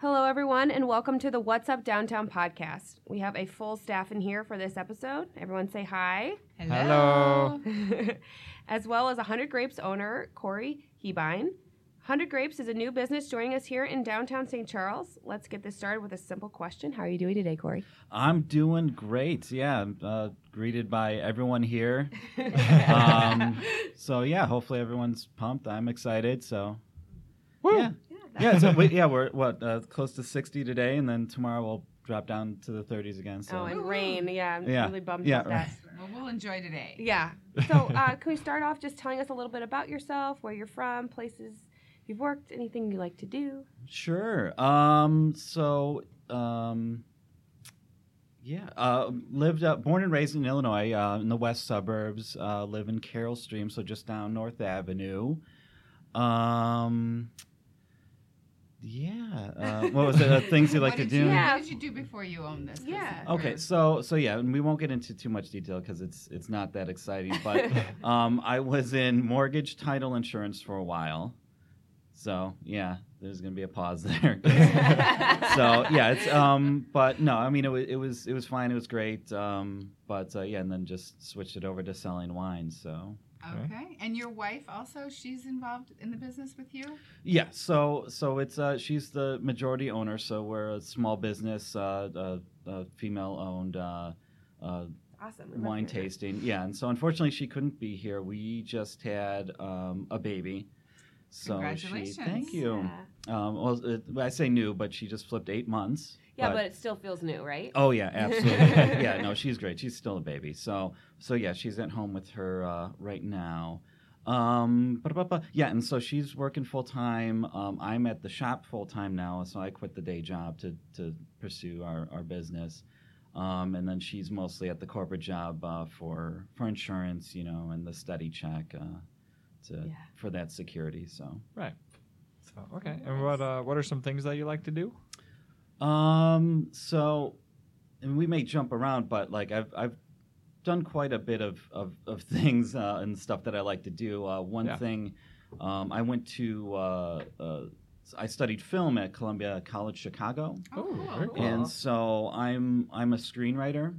Hello, everyone, and welcome to the What's Up Downtown podcast. We have a full staff in here for this episode. Everyone say hi. Hello. as well as 100 Grapes owner Corey Hebine. 100 Grapes is a new business joining us here in downtown St. Charles. Let's get this started with a simple question. How are you doing today, Corey? I'm doing great. Yeah, I'm uh, greeted by everyone here. um, so yeah, hopefully everyone's pumped. I'm excited. So yeah, yeah, so we, yeah, we're what uh, close to 60 today, and then tomorrow we'll drop down to the 30s again. So Oh, and rain. Yeah, I'm Yeah. really bummed Yeah, about that. Well, we'll enjoy today. Yeah. So, uh, can we start off just telling us a little bit about yourself, where you're from, places you've worked, anything you like to do? Sure. Um, so, um, yeah, uh, lived up, born and raised in Illinois, uh, in the west suburbs. Uh, live in Carol Stream, so just down North Avenue. Um, yeah. Uh, what was it? Uh, things you like to do? You, Yeah. What did you do before you owned this? Yeah. business? Okay, so so yeah, and we won't get into too much detail because it's it's not that exciting. But um, I was in mortgage title insurance for a while, so yeah, there's gonna be a pause there. so yeah, it's um, but no, I mean it was it was it was fine, it was great. Um, but uh, yeah, and then just switched it over to selling wine. So Okay. And your wife also, she's involved in the business with you? yeah, so so it's uh, she's the majority owner. So we're a small business, uh, uh, uh female owned. Uh, uh, Awesome. We wine tasting. Yeah, and so unfortunately she couldn't be here. We just had um, a baby. So Congratulations. She, thank you. Yeah. Um, well, it, I say new, but she just flipped eight months. Yeah, but, it still feels new, right? oh yeah, absolutely. yeah, no, she's great. She's still a baby. So so yeah, she's at home with her uh, right now. Um, but, but, but yeah, and so she's working full time. Um, I'm at the shop full time now, so I quit the day job to to pursue our, our business. Um, and then she's mostly at the corporate job uh, for for insurance, you know, and the study check uh, to Yeah. for that security. So Right. So okay. And what uh, what are some things that you like to do? Um, so, and we may jump around, but like I've I've done quite a bit of of, of things uh, and stuff that I like to do. Uh, one Yeah. thing, um, I went to uh, uh, I studied film at Columbia College Chicago, Oh, cool. very cool. and so I'm I'm a screenwriter,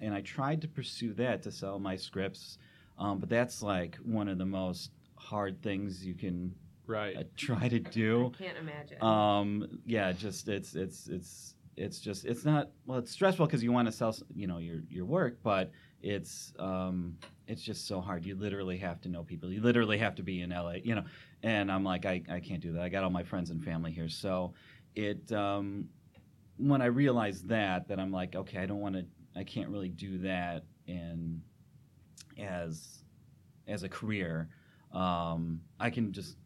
and I tried to pursue that to sell my scripts, um, but that's like one of the most hard things you can Right. uh, try to do. I can't imagine. Um, yeah, just it's it's it's it's just it's not well. It's stressful because you want to sell you know your your work, but it's um it's just so hard. You literally have to know people. You literally have to be in LA, you know. And I'm like, I I can't do that. I got all my friends and family here, so it um when I realized that that I'm like, okay, I don't want to. I can't really do that in as as a career. Um, I can just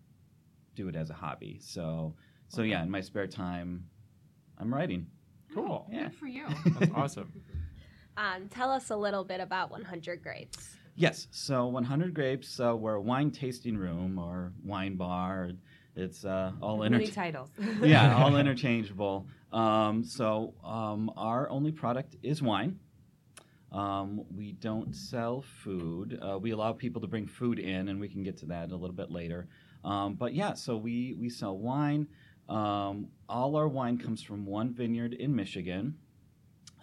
do it as a hobby. So so yeah, in my spare time, I'm writing. Cool. Yeah. Good for you. That's awesome. Um, tell us a little bit about 100 Grapes. Yes. So 100 Grapes, uh, we're a wine tasting room or wine bar. It's uh, all Many titles. yeah, all interchangeable. Um, so um, our only product is wine. Um, we don't sell food. Uh, we allow people to bring food in, and we can get to that a little bit later. Um, but yeah, so we we sell wine. Um, all our wine comes from one vineyard in Michigan.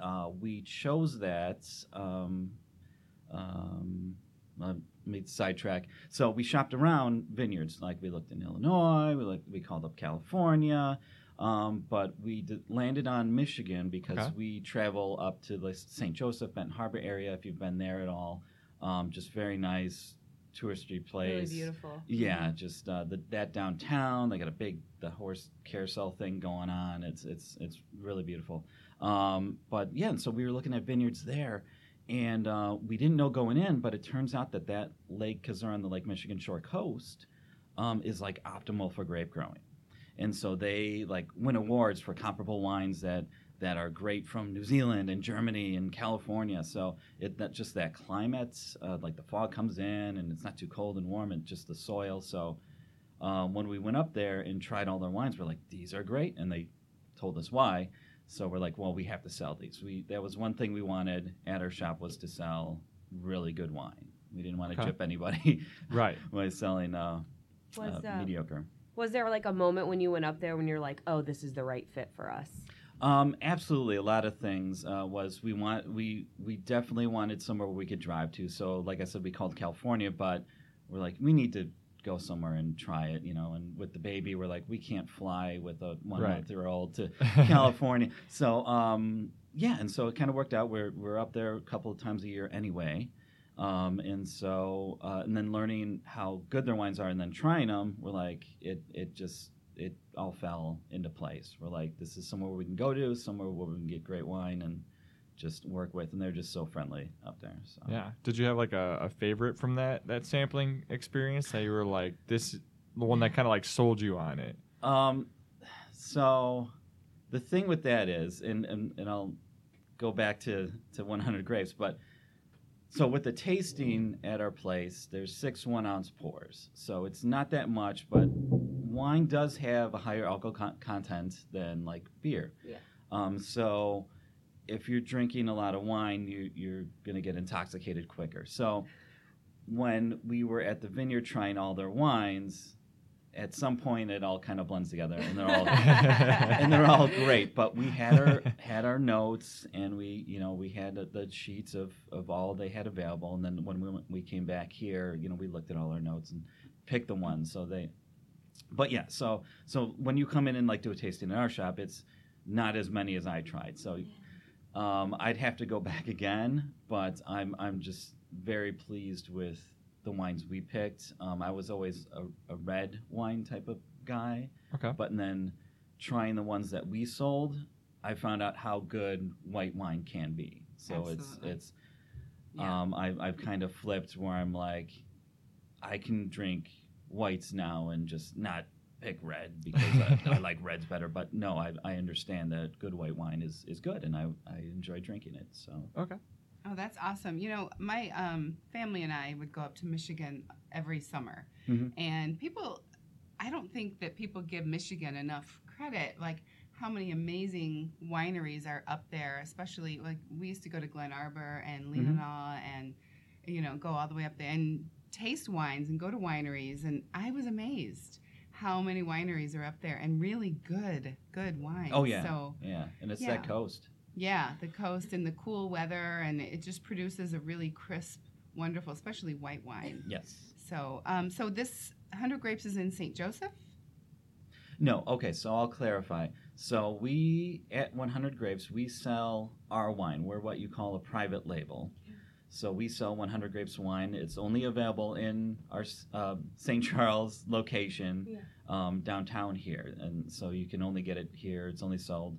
Uh, we chose that. Um, um, made sidetrack. So we shopped around vineyards. Like we looked in Illinois. We looked, we called up California. Um, but we d- landed on Michigan because Okay. we travel up to the St. Joseph, Benton Harbor area. If you've been there at all, um, just very nice touristy place. really beautiful. Yeah, just uh, the, that downtown. They got a big the horse carousel thing going on. It's it's it's really beautiful. Um, but yeah, and so we were looking at vineyards there, and uh, we didn't know going in, but it turns out that that lake, because they're on the Lake Michigan shore coast, um, is like optimal for grape growing. And so they like win awards for comparable wines that that are great from New Zealand and Germany and California. So it that just that climate, uh, like the fog comes in and it's not too cold and warm, and just the soil. So um, when we went up there and tried all their wines, we're like, these are great, and they told us why. So we're like, well, we have to sell these. We that was one thing we wanted at our shop was to sell really good wine. We didn't want to Okay. chip anybody Right. by selling uh, Was uh, uh, mediocre. Was there like a moment when you went up there when you're like, oh, this is the right fit for us? Um, absolutely, a lot of things uh, was we want we we definitely wanted somewhere where we could drive to. So, like I said, we called California, but we're like we need to go somewhere and try it, you know. And with the baby, we're like we can't fly with a one Right. month year old to California. So, um, yeah, and so it kind of worked out. We're we're up there a couple of times a year anyway. Um, and so, uh, and then learning how good their wines are, and then trying them, we're like, it, it just, it all fell into place. We're like, this is somewhere we can go to, somewhere where we can get great wine and just work with, and they're just so friendly up there. So Yeah. Did you have like a, a favorite from that that sampling experience that you were like this the one that kind of like sold you on it? Um, so the thing with that is, and, and, and I'll go back to, to 100 grapes, but so with the tasting at our place, there's six one ounce pours. So it's not that much, but wine does have a higher alcohol con- content than like beer. Yeah. Um, so if you're drinking a lot of wine, you, you're going to get intoxicated quicker. So when we were at the vineyard trying all their wines, at some point it all kind of blends together and they're all and they're all great. But we had our had our notes and we you know we had the, sheets of, of all they had available. And then when we we came back here, you know we looked at all our notes and picked the ones. So they, but yeah. So so when you come in and like do a tasting in our shop, it's not as many as I tried. So um, I'd have to go back again, but I'm I'm just very pleased with the wines we picked. Um, I was always a, a red wine type of guy, Okay. but then trying the ones that we sold, I found out how good white wine can be. So Absolutely. it's it's Yeah. um, I've I've kind of flipped where I'm like, I can drink whites now and just not pick red because I, I like reds better. But no, I, I understand that good white wine is, is good and I, I enjoy drinking it. So Okay. Oh, that's awesome. You know, my um, family and I would go up to Michigan every summer. Mhm. And people, I don't think that people give Michigan enough credit. Like, how many amazing wineries are up there, especially like we used to go to Glen Arbor and Leelanau and, you know, go all the way up there and taste wines and go to wineries. And I was amazed how many wineries are up there and really good, good wine. Oh, yeah. So, yeah, and it's Yeah. that coast. yeah, the coast and the cool weather, and it just produces a really crisp, wonderful, especially white wine. Yes. So, um, so this 100 grapes is in St. Joseph. No, okay, so I'll clarify. So we at 100 Grapes, we sell our wine. We're what you call a private label. So we sell 100 Grapes wine. It's only available in our uh, St. Charles location Yeah. um, downtown here, and so you can only get it here. It's only sold,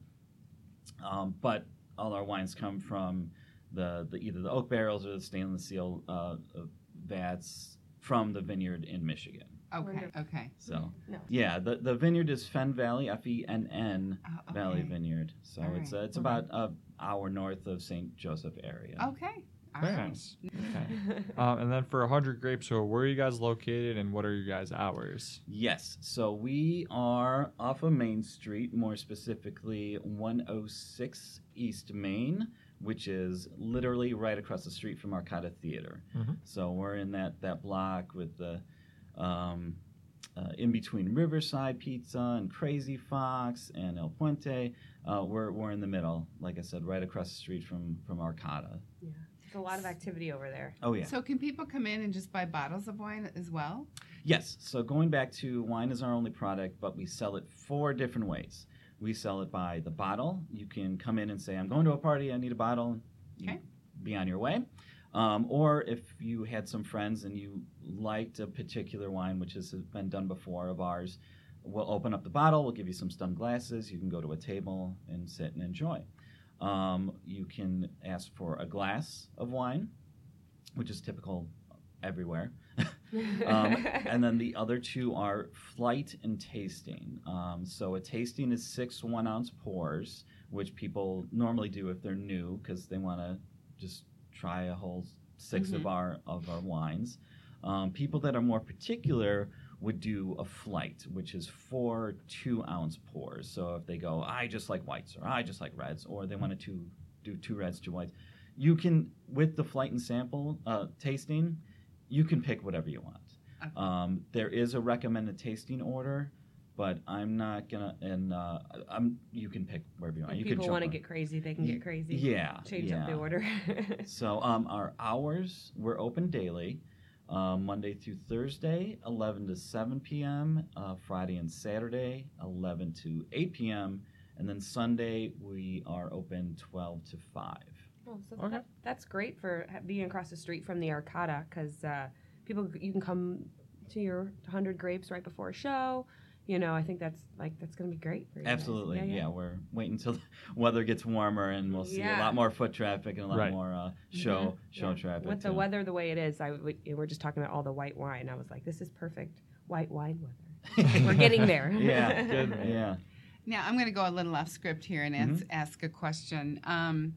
um, but all our wines come from the, the either the oak barrels or the stainless steel uh, uh, vats from the vineyard in Michigan. Okay, Wonderful. okay. So. No. Yeah, the, the vineyard is Fenn Valley, F E N N Oh, Valley. Vineyard. So All it's right. uh, it's about an hour north of St. Joseph area. Okay. All Very nice. Okay. Um, and then for 100 grapes, so where are you guys located and what are your guys' hours? Yes, so we are off of Main Street, more specifically 106 East Main, which is literally right across the street from Arcada Theater. Mhm. So we're in that, that block with the um, uh, in between Riverside Pizza and Crazy Fox and El Puente. Uh, we're, we're in the middle, like I said, right across the street from, from Arcada. Yeah. There's a lot of activity over there. Oh, yeah. So, can people come in and just buy bottles of wine as well? Yes. So going back to wine is our only product, but we sell it four different ways. We sell it by the bottle. You can come in and say, "I'm going to a party. I need a bottle." You Okay. Be on your way. Um, or if you had some friends and you liked a particular wine, which has been done before of ours, we'll open up the bottle. We'll give you some stemmed glasses. You can go to a table and sit and enjoy. Um, you can ask for a glass of wine, which is typical everywhere. um, and then the other two are flight and tasting. Um, so a tasting is six one ounce pours, which people normally do if they're new because they want to just try a whole 6 of Mhm. our of our wines. Um, people that are more particular would do a flight, which is four two ounce pours. So if they go, I just like whites, or I just like reds, or they want to two, do two reds, two whites, you can with the flight and sample uh, tasting, you can pick whatever you want. Okay. Um, there is a recommended tasting order. but I'm not gonna. And uh, I'm you can pick wherever you want. If you people want to get crazy, they can get crazy. Yeah, Change yeah. up the order. So um, our hours we're open daily, um, Monday through Thursday, 11 to 7 p.m. Uh, Friday and Saturday, 11 to 8 p.m. And then Sunday we are open 12 to 5. Oh, so Okay. that, that's great for being across the street from the Arcada because uh, people you can come to your 100 grapes right before a show. You know, I think that's like that's going to be great for you. Absolutely, yeah, We're waiting until the weather gets warmer and we'll see a lot more foot traffic and a lot Right. more uh, show show Yeah. traffic. With the weather the way it is, I w- we we're just talking about all the white wine. I was like, this is perfect white wine weather. We're getting there. yeah, Good, yeah. Now I'm going to go a little off script here and ask, ask a question. Um,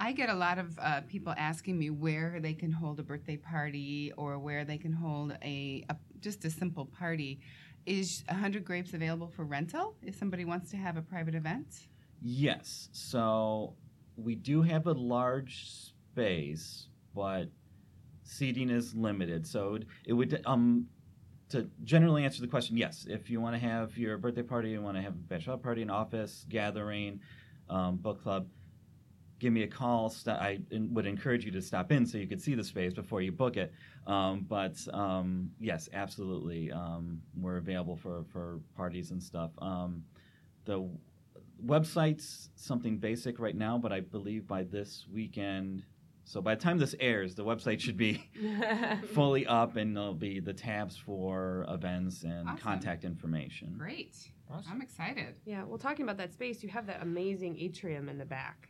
I get a lot of uh, people asking me where they can hold a birthday party or where they can hold a, a just a simple party. Is 100 grapes available for rental if somebody wants to have a private event? Yes. So we do have a large space, but seating is limited. So it, would um to generally answer the question, yes. If you want to have your birthday party, you want to have a bachelor party, an office gathering, um, book club, give me a call. St- I in- would encourage you to stop in so you could see the space before you book it. Um, but um, yes, absolutely, um, we're available for for parties and stuff. Um, the website's something basic right now, but I believe by this weekend. So by the time this airs, the website should be fully up, and there'll be the tabs for events and Awesome. contact information. Great. Awesome. I'm excited. Yeah, well, talking about that space, you have that amazing atrium in the back.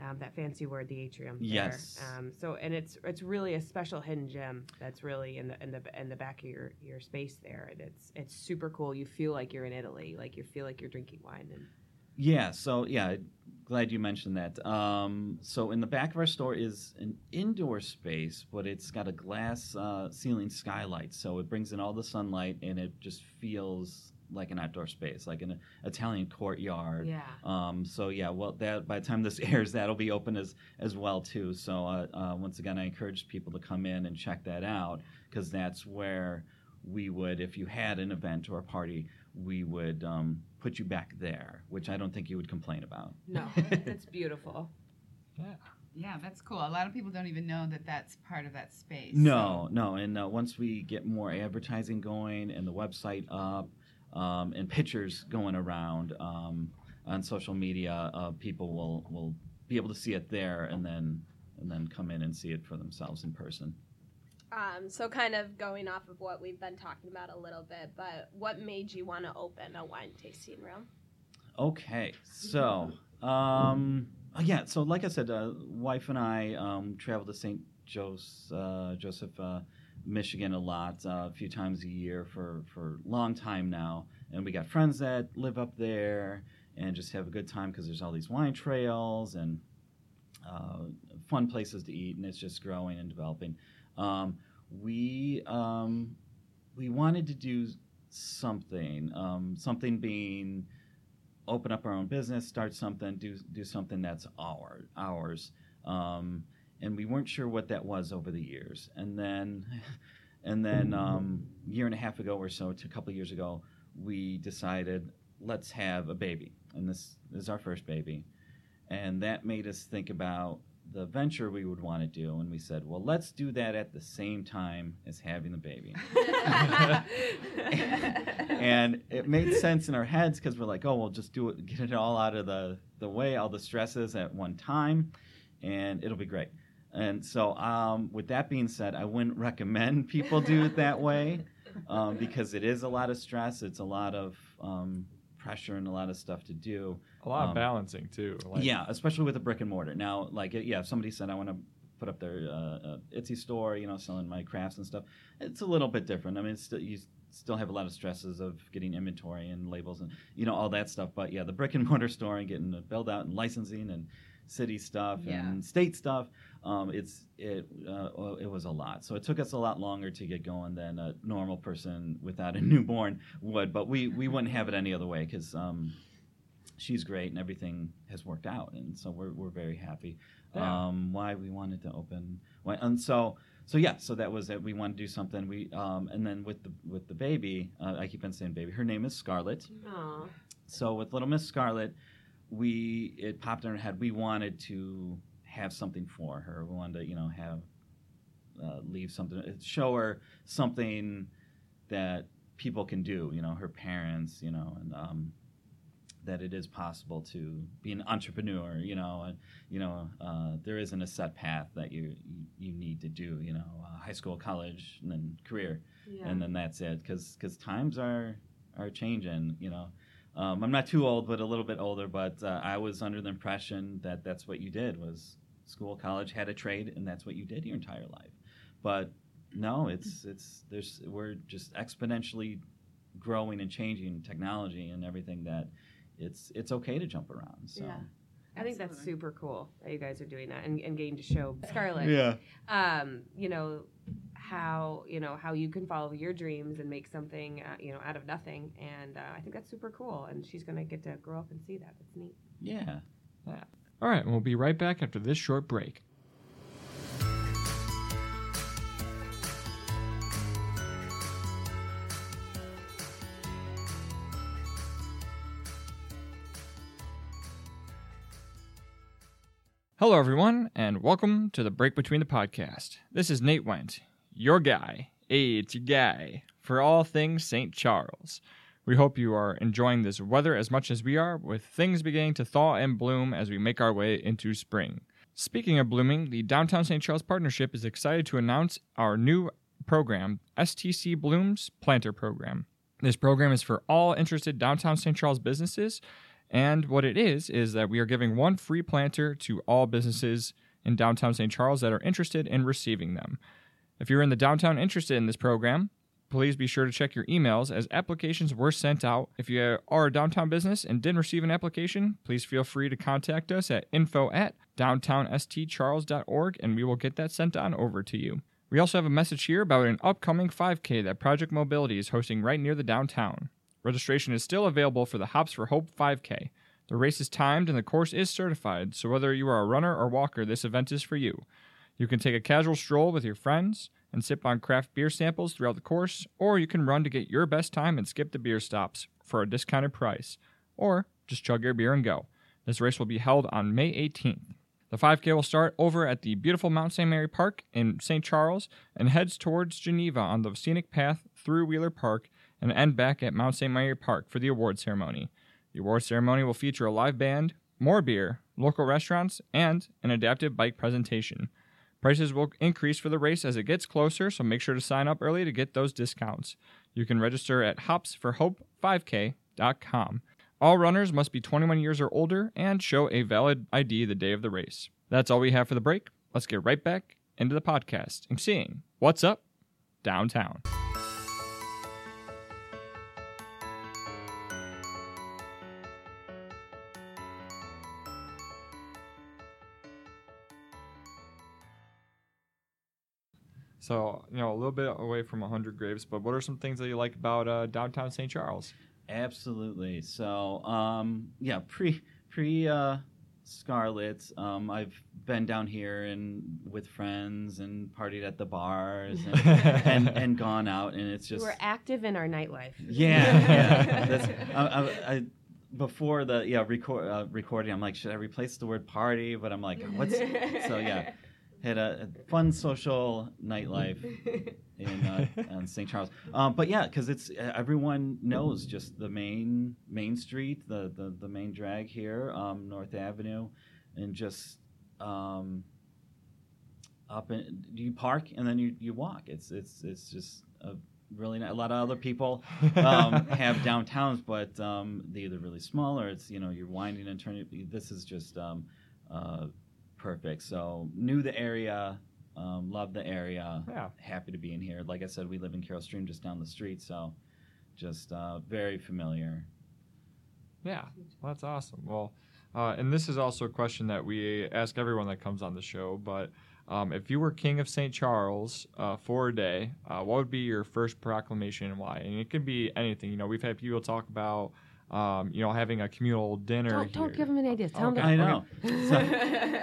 Um, that fancy word, the atrium. there. Yes. Um, so, and it's it's really a special hidden gem that's really in the in the in the back of your your space there, and it's it's super cool. You feel like you're in Italy, like you feel like you're drinking wine. And Yeah, so yeah, glad you mentioned that. Um, so in the back of our store is an indoor space, but it's got a glass uh, ceiling skylight, so it brings in all the sunlight, and it just feels like an outdoor space, like an Italian courtyard. yeah, Um, so yeah, well, that by the time this airs, that'll be open as as well too. So uh, uh, once again, I encourage people to come in and check that out because that's where we would, if you had an event or a party, we would um, put you back there, which I don't think you would complain about. no, it's beautiful. Yeah. Yeah, that's cool. A lot of people don't even know that that's part of that space. No, no, and uh, once we get more advertising going and the website up um, and pictures going around um, on social media, uh, people will will be able to see it there and then and then come in and see it for themselves in person. Um, so kind of going off of what we've been talking about a little bit, but what made you want to open a wine tasting room? Okay, so um, uh, yeah, so like I said, uh, wife and I um, travel to St. Joseph, uh, Joseph, uh, Michigan a lot, uh, a few times a year for for a long time now, and we got friends that live up there and just have a good time because there's all these wine trails and uh, fun places to eat, and it's just growing and developing. Um, we um, we wanted to do something, um, something being open up our own business, start something, do do something that's our ours. And we weren't sure what that was over the years. And then, and then um, a year and a half ago or so, to a couple of years ago, we decided let's have a baby, and this is our first baby, and that made us think about the venture we would want to do, and we said, well, let's do that at the same time as having the baby. and it made sense in our heads because we're like, oh, we'll just do it, get it all out of the, the way, all the stresses at one time, and it'll be great. And so, um, with that being said, I wouldn't recommend people do it that way um, because it is a lot of stress. It's a lot of um, pressure and a lot of stuff to do. A lot Um, of balancing too. Like, yeah, especially with a brick and mortar. Now, like, yeah, if somebody said I want to put up their uh, uh, Etsy store, you know, selling my crafts and stuff, it's a little bit different. I mean, it's still, you still have a lot of stresses of getting inventory and labels and you know all that stuff. But yeah, the brick and mortar store and getting it built out and licensing and city stuff Yeah. and state stuff, um, it's it uh, it was a lot. So it took us a lot longer to get going than a normal person without a newborn would. But we we wouldn't have it any other way because. Um, she's great, and everything has worked out, and so we're we're very happy. Yeah. Um, why we wanted to open, why, and so so yeah, so that was it. We wanted to do something. We um, and then with the with the baby, uh, I keep on saying baby. Her name is Scarlett. Aw. So with Little Miss Scarlet, we it popped in our head. We wanted to have something for her. We wanted to, you know, have uh, leave something, show her something that people can do. You know, her parents. You know, and um, that it is possible to be an entrepreneur. You know, and you know uh, there isn't a set path that you you, need to do. You know, uh, high school, college, and then career Yeah. and then that's it because times are are changing you know um, i'm not too old but a little bit older but uh, i was under the impression that that's what you did was school college had a trade and that's what you did your entire life but no it's it's there's we're just exponentially growing and changing technology and everything that it's it's okay to jump around so Yeah. I think that's super cool that you guys are doing that and, and getting to show Scarlett, yeah um, you know, how you know how you can follow your dreams and make something, uh, you know, out of nothing. And uh, I think that's super cool. And she's gonna get to grow up and see that. That's neat. Yeah. yeah All right, and we'll be right back after this short break. Hello, everyone, and welcome to the break between the podcast. This is Nate Went, your guy. Hey, it's your guy for all things St. Charles. We hope you are enjoying this weather as much as we are, with things beginning to thaw and bloom as we make our way into spring. Speaking of blooming, the Downtown St. Charles Partnership is excited to announce our new program, STC Blooms Planter Program. This program is for all interested downtown St. Charles businesses, and what it is is that we are giving one free planter to all businesses in downtown St. Charles that are interested in receiving them. If you're in the downtown interested in this program, please be sure to check your emails as applications were sent out. If you are a downtown business and didn't receive an application, please feel free to contact us at info at downtownstcharles.org and we will get that sent on over to you. We also have a message here about an upcoming 5K that Project Mobility is hosting right near the downtown. Registration is still available for the Hops for Hope 5K. The race is timed and the course is certified, so whether you are a runner or walker, this event is for you. You can take a casual stroll with your friends and sip on craft beer samples throughout the course, or you can run to get your best time and skip the beer stops for a discounted price, or just chug your beer and go. This race will be held on May 18th. The 5K will start over at the beautiful Mount St. Mary Park in St. Charles and heads towards Geneva on the scenic path through Wheeler Park and end back at Mount St. Mary Park for the award ceremony. The award ceremony will feature a live band, more beer, local restaurants, and an adaptive bike presentation. Prices will increase for the race as it gets closer, so make sure to sign up early to get those discounts. You can register at hopsforhope5k.com. All runners must be 21 years or older and show a valid ID the day of the race. That's all we have for the break. Let's get right back into the podcast and seeing what's up downtown. So, you know, a little bit away from 100 Grapes, but what are some things that you like about uh, downtown St. Charles? Absolutely. So, um, yeah, pre pre uh, Scarlet, um, I've been down here and with friends and partied at the bars and and, and gone out, and it's just We're active in our nightlife. yeah, yeah. I, I, I, before the yeah record, uh, recording, I'm like, should I replace the word party? But I'm like, what's so yeah. Had a, a fun social nightlife in uh, on St. Charles. Um, but yeah, because it's everyone knows just the main main street, the the, the main drag here, um, North Avenue, and just um, up and you park and then you, you walk. It's it's it's just a really ni- a lot of other people um, have downtowns, but um, they're either really small or it's you know you're winding and turning. This is just um, uh, perfect. So knew the area, um, love the area. Yeah. Happy to be in here. Like I said, we live in Carol Stream, just down the street, so just uh, very familiar. Yeah, well, that's awesome. Well, uh, and this is also a question that we ask everyone that comes on the show. But um, if you were king of St. Charles uh, for a day, uh, what would be your first proclamation and why? And it could be anything. You know, we've had people talk about um, you know, having a communal dinner. Don't, don't give him any ideas. Tell Okay. I him. know. So,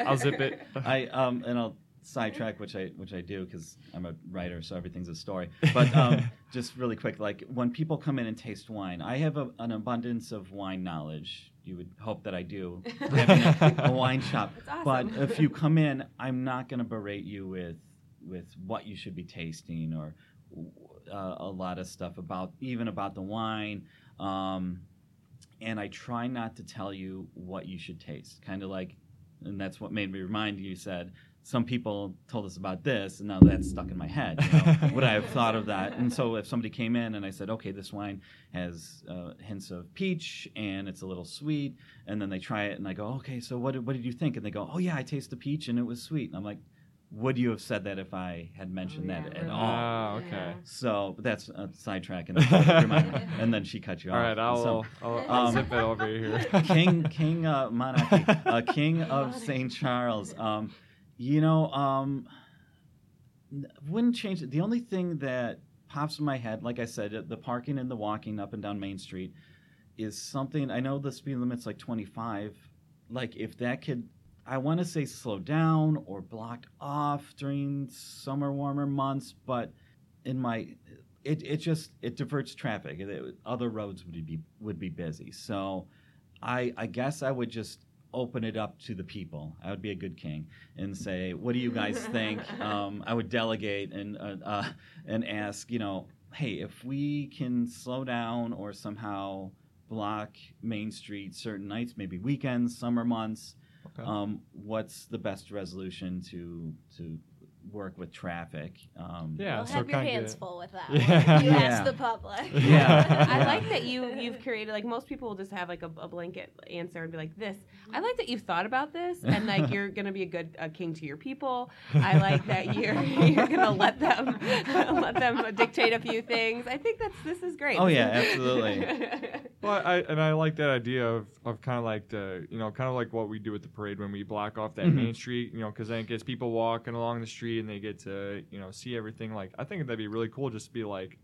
I'll zip it. I um and I'll sidetrack which I which I do because I'm a writer, so everything's a story. But um, just really quick, like when people come in and taste wine, I have a, an abundance of wine knowledge. You would hope that I do, having a, a wine shop. That's But if you come in, I'm not going to berate you with with what you should be tasting or uh, a lot of stuff about even about the wine. Um, and I try not to tell you what you should taste. Kind of like, and that's what made me remind you. Said some people told us about this, and now that's stuck in my head. You know? Would I have thought of that? And so if somebody came in and I said, okay, this wine has uh, hints of peach and it's a little sweet, and then they try it and I go, okay, so what did, what did you think? And they go, oh yeah, I taste the peach and it was sweet. And I'm like, would you have said that if I had mentioned Oh, that at really. all? Ah, okay. So but that's a sidetrack, and, and then she cut you All off. right, I'll, So, I'll, I'll Um, zip it over here. King King uh, Monarchy, uh, King of St. Charles. Um, you know, um, wouldn't change it. The only thing that pops in my head, like I said, uh, the parking and the walking up and down Main Street is something. I know the speed limit's like 25. Like if that could, I want to say slow down or blocked off during summer warmer months, but in my it, it just it diverts traffic. It- it- other roads would be would be busy. So I I guess I would just open it up to the people. I would be a good king and say, "What do you guys think?" um, I would delegate and uh, uh, and ask, you know, hey, if we can slow down or somehow block Main Street certain nights, maybe weekends, summer months, Okay. um, what's the best resolution to to work with traffic? Um, Yeah, You'll so have your kinda hands get- full with that. Yeah. you Yeah. ask the public. Yeah. I like that you you've created like most people will just have like a, a blanket answer and be like this. I like that you've thought about this and like you're gonna be a good a king to your people. I like that you're you're gonna let them let them dictate a few things. I think that's this is great. Oh, yeah, absolutely. Well, I and I like that idea of, of kind of like the you know kind of like what we do with the parade when we block off that Mhm. main street, you know, because then it gets people walking along the street and they get to you know see everything. Like I think that'd be really cool just to be like,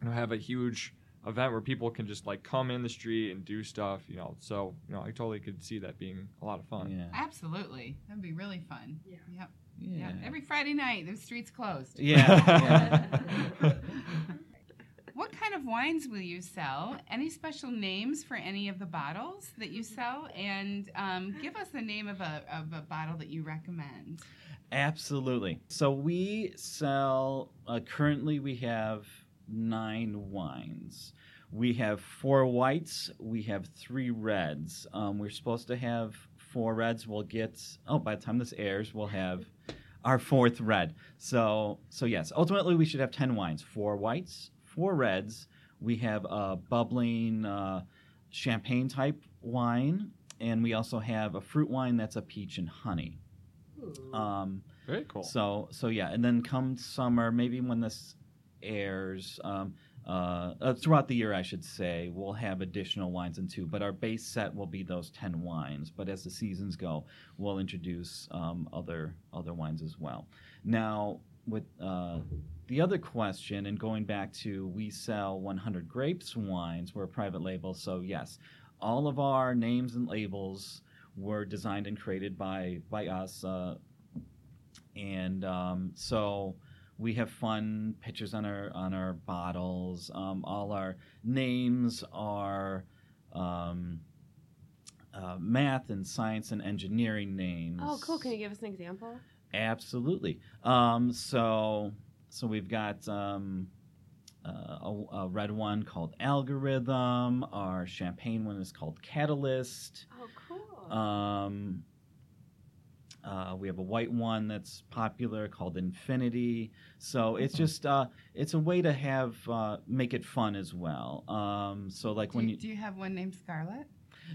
you know, have a huge event where people can just like come in the street and do stuff, you know. So you know, I totally could see that being a lot of fun. yeah. Absolutely. That'd be really fun. Yeah. Yep. Yeah. Yeah. Every Friday night, the street's closed. Yeah. yeah. Kind of wines will you sell? Any special names for any of the bottles that you sell? And um, give us the name of a, of a bottle that you recommend. Absolutely. So we sell, uh, currently, we have nine wines. We have four whites, we have three reds. Um, we're supposed to have four reds. We'll get, oh, by the time this airs, we'll have our fourth red. So, so yes, ultimately, we should have 10 wines four whites, four reds. We have a bubbling uh, champagne type wine, and we also have a fruit wine that's a peach and honey. Um, Very cool. so so yeah, and then come summer, maybe when this airs, um, uh, uh, throughout the year, I should say, we'll have additional wines in two, But our base set will be those ten wines. But as the seasons go, we'll introduce um, other other wines as well. Now with uh, the other question, and going back to we sell 100 grapes wines, we're a private label, so yes, all of our names and labels were designed and created by by us. Uh, and um, so we have fun pictures on our on our bottles. Um, all our names are um, uh, math and science and engineering names. Oh, cool. Can you give us an example? Absolutely. Um, so so we've got um, uh, a, a red one called Algorithm. Our champagne one is called Catalyst. Oh, cool. Um, uh, we have a white one that's popular called Infinity. So it's just uh, it's a way to have uh, make it fun as well. Um, so like Do when you, you do you have one named Scarlet?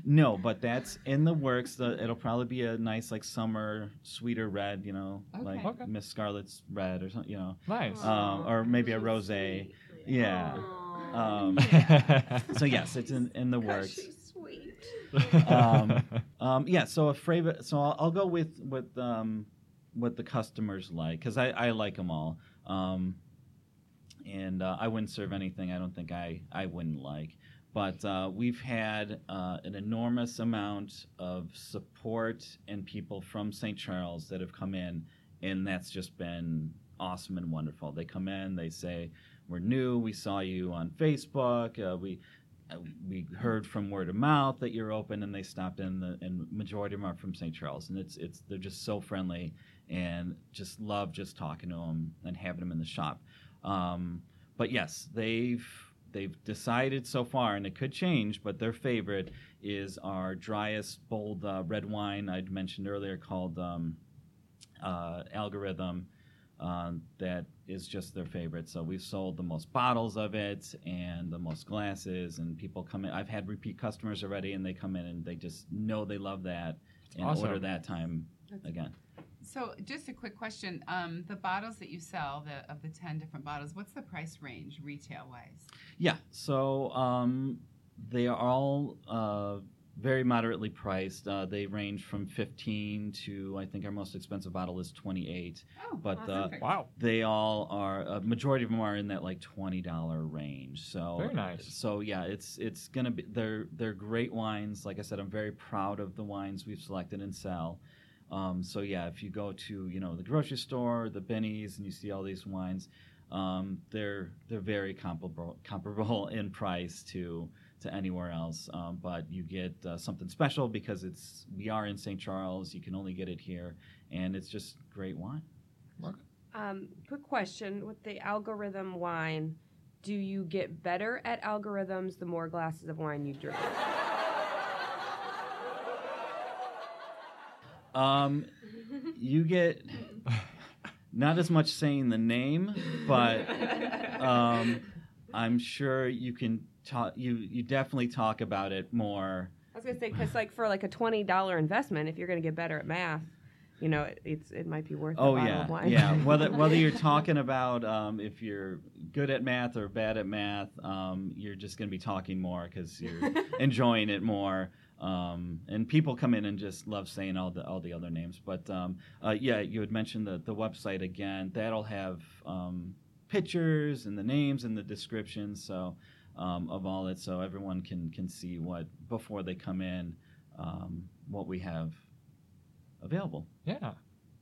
No, but that's in the works. The, it'll probably be a nice like summer sweeter red, you know, like Okay. Miss Scarlet's red or something, you know. nice. Um, or maybe a rosé. Yeah. Um, so yes, it's in, in the works. Sweet. um, um, yeah, so a favorite. So I'll, I'll go with with um, what the customers like because I, I like them all. Um, and uh, I wouldn't serve anything I don't think I, I wouldn't like. But uh, we've had uh, an enormous amount of support and people from St. Charles that have come in, and that's just been awesome and wonderful. They come in, they say, "We're new. We saw you on Facebook. Uh, we." uh, We heard from word of mouth that you're open, and they stopped in. The, and majority of them are from St. Charles, and it's it's they're just so friendly, and just love just talking to them and having them in the shop. Um, but yes, they've they've decided so far, and it could change, but their favorite is our driest bold uh, red wine I'd mentioned earlier called um, uh, Algorithm. Um, that is just their favorite. So we've sold the most bottles of it and the most glasses, and people come in. I've had repeat customers already, and they come in and they just know they love that and awesome. order that time again. So, just a quick question: um, the bottles that you sell, the of the ten different bottles, what's the price range retail wise? Yeah, so um, they are all uh, very moderately priced. Uh, they range from 15 to I think our most expensive bottle is 28. Oh, But, awesome. uh, Perfect. Wow. They all are a majority of them are in that like twenty dollar range. So Very nice. So yeah, it's it's gonna be they're they're great wines. Like I said, I'm very proud of the wines we've selected and sell. Um, so yeah, if you go to you know the grocery store, the Binny's, and you see all these wines, um, they're they're very comparable comparable in price to to anywhere else. Um, but you get uh, something special because it's we are in St. Charles. You can only get it here, and it's just great wine. Um, quick question with the algorithm wine, do you get better at algorithms the more glasses of wine you drink? Um, you get not as much saying the name, but um, I'm sure you can talk. You you definitely talk about it more. I was gonna say because like for like a twenty dollar investment, if you're gonna get better at math, you know it, it's it might be worth. Oh yeah, yeah. Whether whether you're talking about um, if you're good at math or bad at math, um, you're just going to be talking more because you're enjoying it more. Um, and people come in and just love saying all the all the other names. But um, uh, yeah, you had mentioned the the website again. That'll have um, pictures and the names and the descriptions. So um, of all it, so everyone can can see what before they come in um, what we have available. Yeah.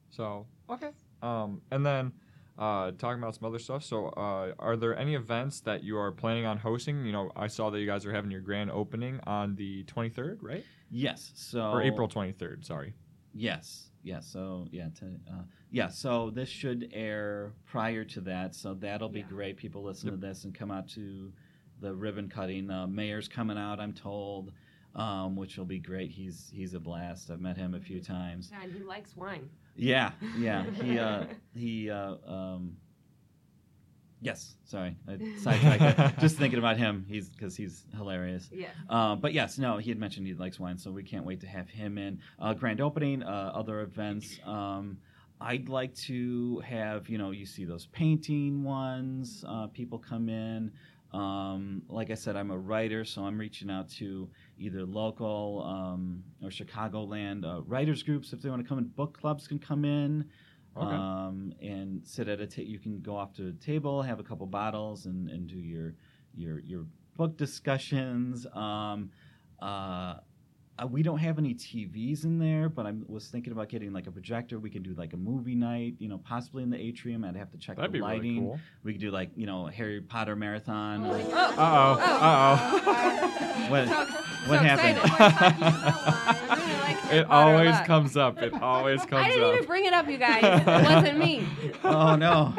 So okay. Um, and then uh, talking about some other stuff. So, uh, are there any events that you are planning on hosting? You know, I saw that you guys are having your grand opening on the 23rd, right? Yes. So Or April 23rd. Sorry. Yes, yes. So yeah, to, uh, yeah. So this should air prior to that, so that'll be Yeah. great. People listen Yep. to this and come out to the ribbon cutting. Uh, Mayor's coming out, I'm told, um, which will be great. He's he's a blast. I've met him a few times. Yeah, and he likes wine. Yeah, yeah. He uh, he uh, um, yes. Sorry, I sidetracked. Just thinking about him, he's because he's hilarious. Yeah. Uh, but yes, no, he had mentioned he likes wine, so we can't wait to have him in. Uh, grand opening, uh, other events. Um, I'd like to have, you know, you see those painting ones, uh, people come in. Um, like I said, I'm a writer, so I'm reaching out to either local um, or Chicagoland uh, writers groups. If they want to come in, book clubs can come in Okay. um, and sit at a table. you can go off to a table, have a couple bottles, and, and do your your your book discussions. Um, uh, uh, we don't have any TVs in there, but I was thinking about getting like a projector. We could do like a movie night, you know, possibly in the atrium. I'd have to check That'd the be lighting. really cool. We could do like you know Harry Potter marathon. Oh, Like- Uh oh. Uh oh. what So, what so happened? really like It always lot. comes up. It always comes I didn't up. even bring it up, you guys. It wasn't me. oh no.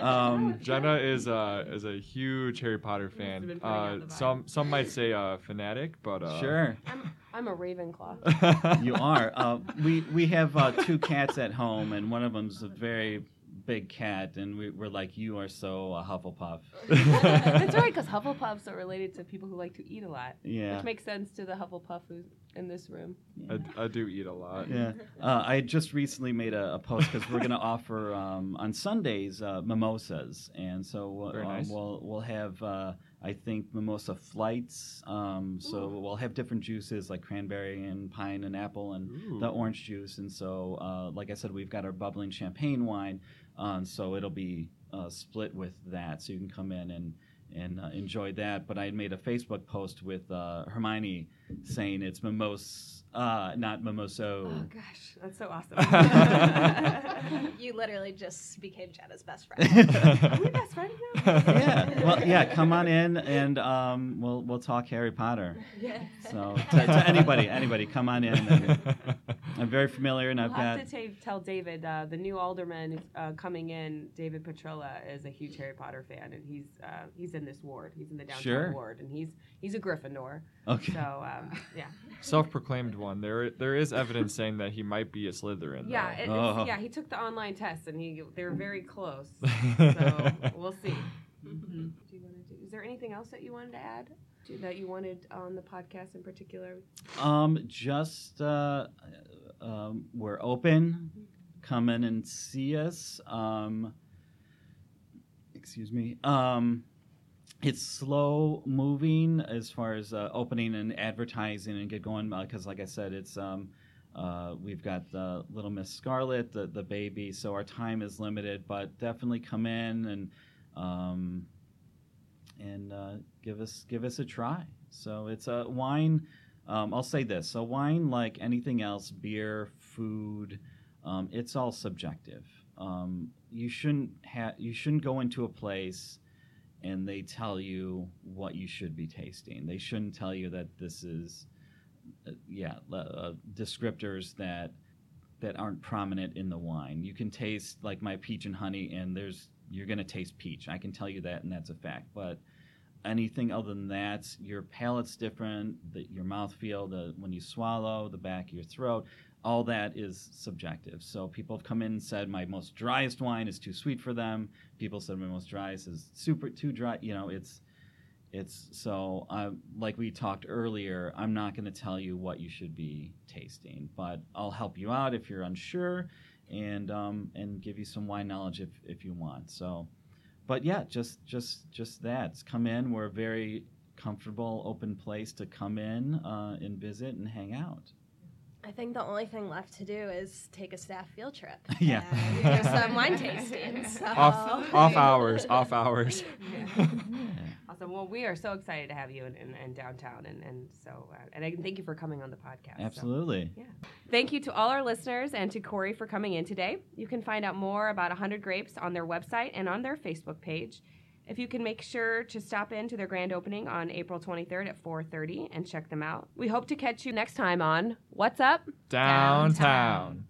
Um, Jenna is a is a huge Harry Potter fan. been putting out Uh, some some might say a fanatic, but uh, sure. I'm, I'm a Ravenclaw. You are. Uh, we we have uh, two cats at home, and one of them's a very big cat, and we, we're like, you are so a Hufflepuff. That's right, because Hufflepuffs are related to people who like to eat a lot, Yeah. which makes sense to the Hufflepuff who's in this room. I, I do eat a lot. Yeah, uh, I just recently made a, a post because we're going to offer um, on Sundays uh, mimosas, and so we'll, um, nice. we'll we'll have uh, I think mimosa flights. Um, so we'll have different juices like cranberry and pine and apple and Ooh. the orange juice, and so uh, like I said, we've got our bubbling champagne wine, um, so it'll be uh, split with that, so you can come in and and uh, enjoyed that. But I made a Facebook post with uh, Hermione saying it's mimos, uh, not mimoso. Oh gosh, that's so awesome. You literally just became Jenna's best friend. Are we best friends now? yeah, well, yeah. Come on in, and um, we'll we'll talk Harry Potter. yeah. So to, to anybody, anybody, come on in. And I'm very familiar, and I've I'll got have to ta- tell David, uh, the new alderman uh, coming in, David Petrola, is a huge Harry Potter fan, and he's uh, he's in this ward. He's in the downtown Sure. ward, and he's he's a Gryffindor. Okay. So um, yeah, Self-proclaimed one. There, there is evidence saying that he might be a Slytherin. yeah, it, Oh. yeah. He took the online test, and he they're very close. So we'll see. Mhm. Do you want to do? Is there anything else that you wanted to add? To, that you wanted on the podcast in particular? Um, just uh, um, we're open. Come in and see us. Um, excuse me. Um, it's slow moving as far as uh, opening and advertising and get going because, like I said, it's um, uh, we've got the little Miss Scarlet, the the baby, so our time is limited. But definitely come in and um, and uh, give us give us a try. So it's a wine. Um, I'll say this: so wine, like anything else, beer, food, um, it's all subjective. Um, you shouldn't have you shouldn't go into a place and they tell you what you should be tasting. They shouldn't tell you that this is, uh, yeah, uh, descriptors that that aren't prominent in the wine. You can taste like my peach and honey, and there's you're gonna taste peach. I can tell you that, and that's a fact. But anything other than that, your palate's different. The, your mouthfeel, the when you swallow, the back of your throat, all that is subjective. So people have come in and said my most driest wine is too sweet for them. People said my most driest is super too dry. You know, it's it's so uh, like we talked earlier. I'm not going to tell you what you should be tasting, but I'll help you out if you're unsure, and um, and give you some wine knowledge if if you want. So, but yeah, just just just that. Come in. We're a very comfortable, open place to come in uh, and visit and hang out. I think the only thing left to do is take a staff field trip. Yeah. And do some wine tasting. So. off, off hours, off hours. Awesome. Well, we are so excited to have you in, in, in downtown, and and so uh, and I thank you for coming on the podcast. So- Absolutely. Thank you to all our listeners and to Corey for coming in today. You can find out more about 100 Grapes on their website and on their Facebook page. If you can make sure to stop in to their grand opening on April 23rd at 4:30 and check them out. We hope to catch you next time on What's Up Downtown.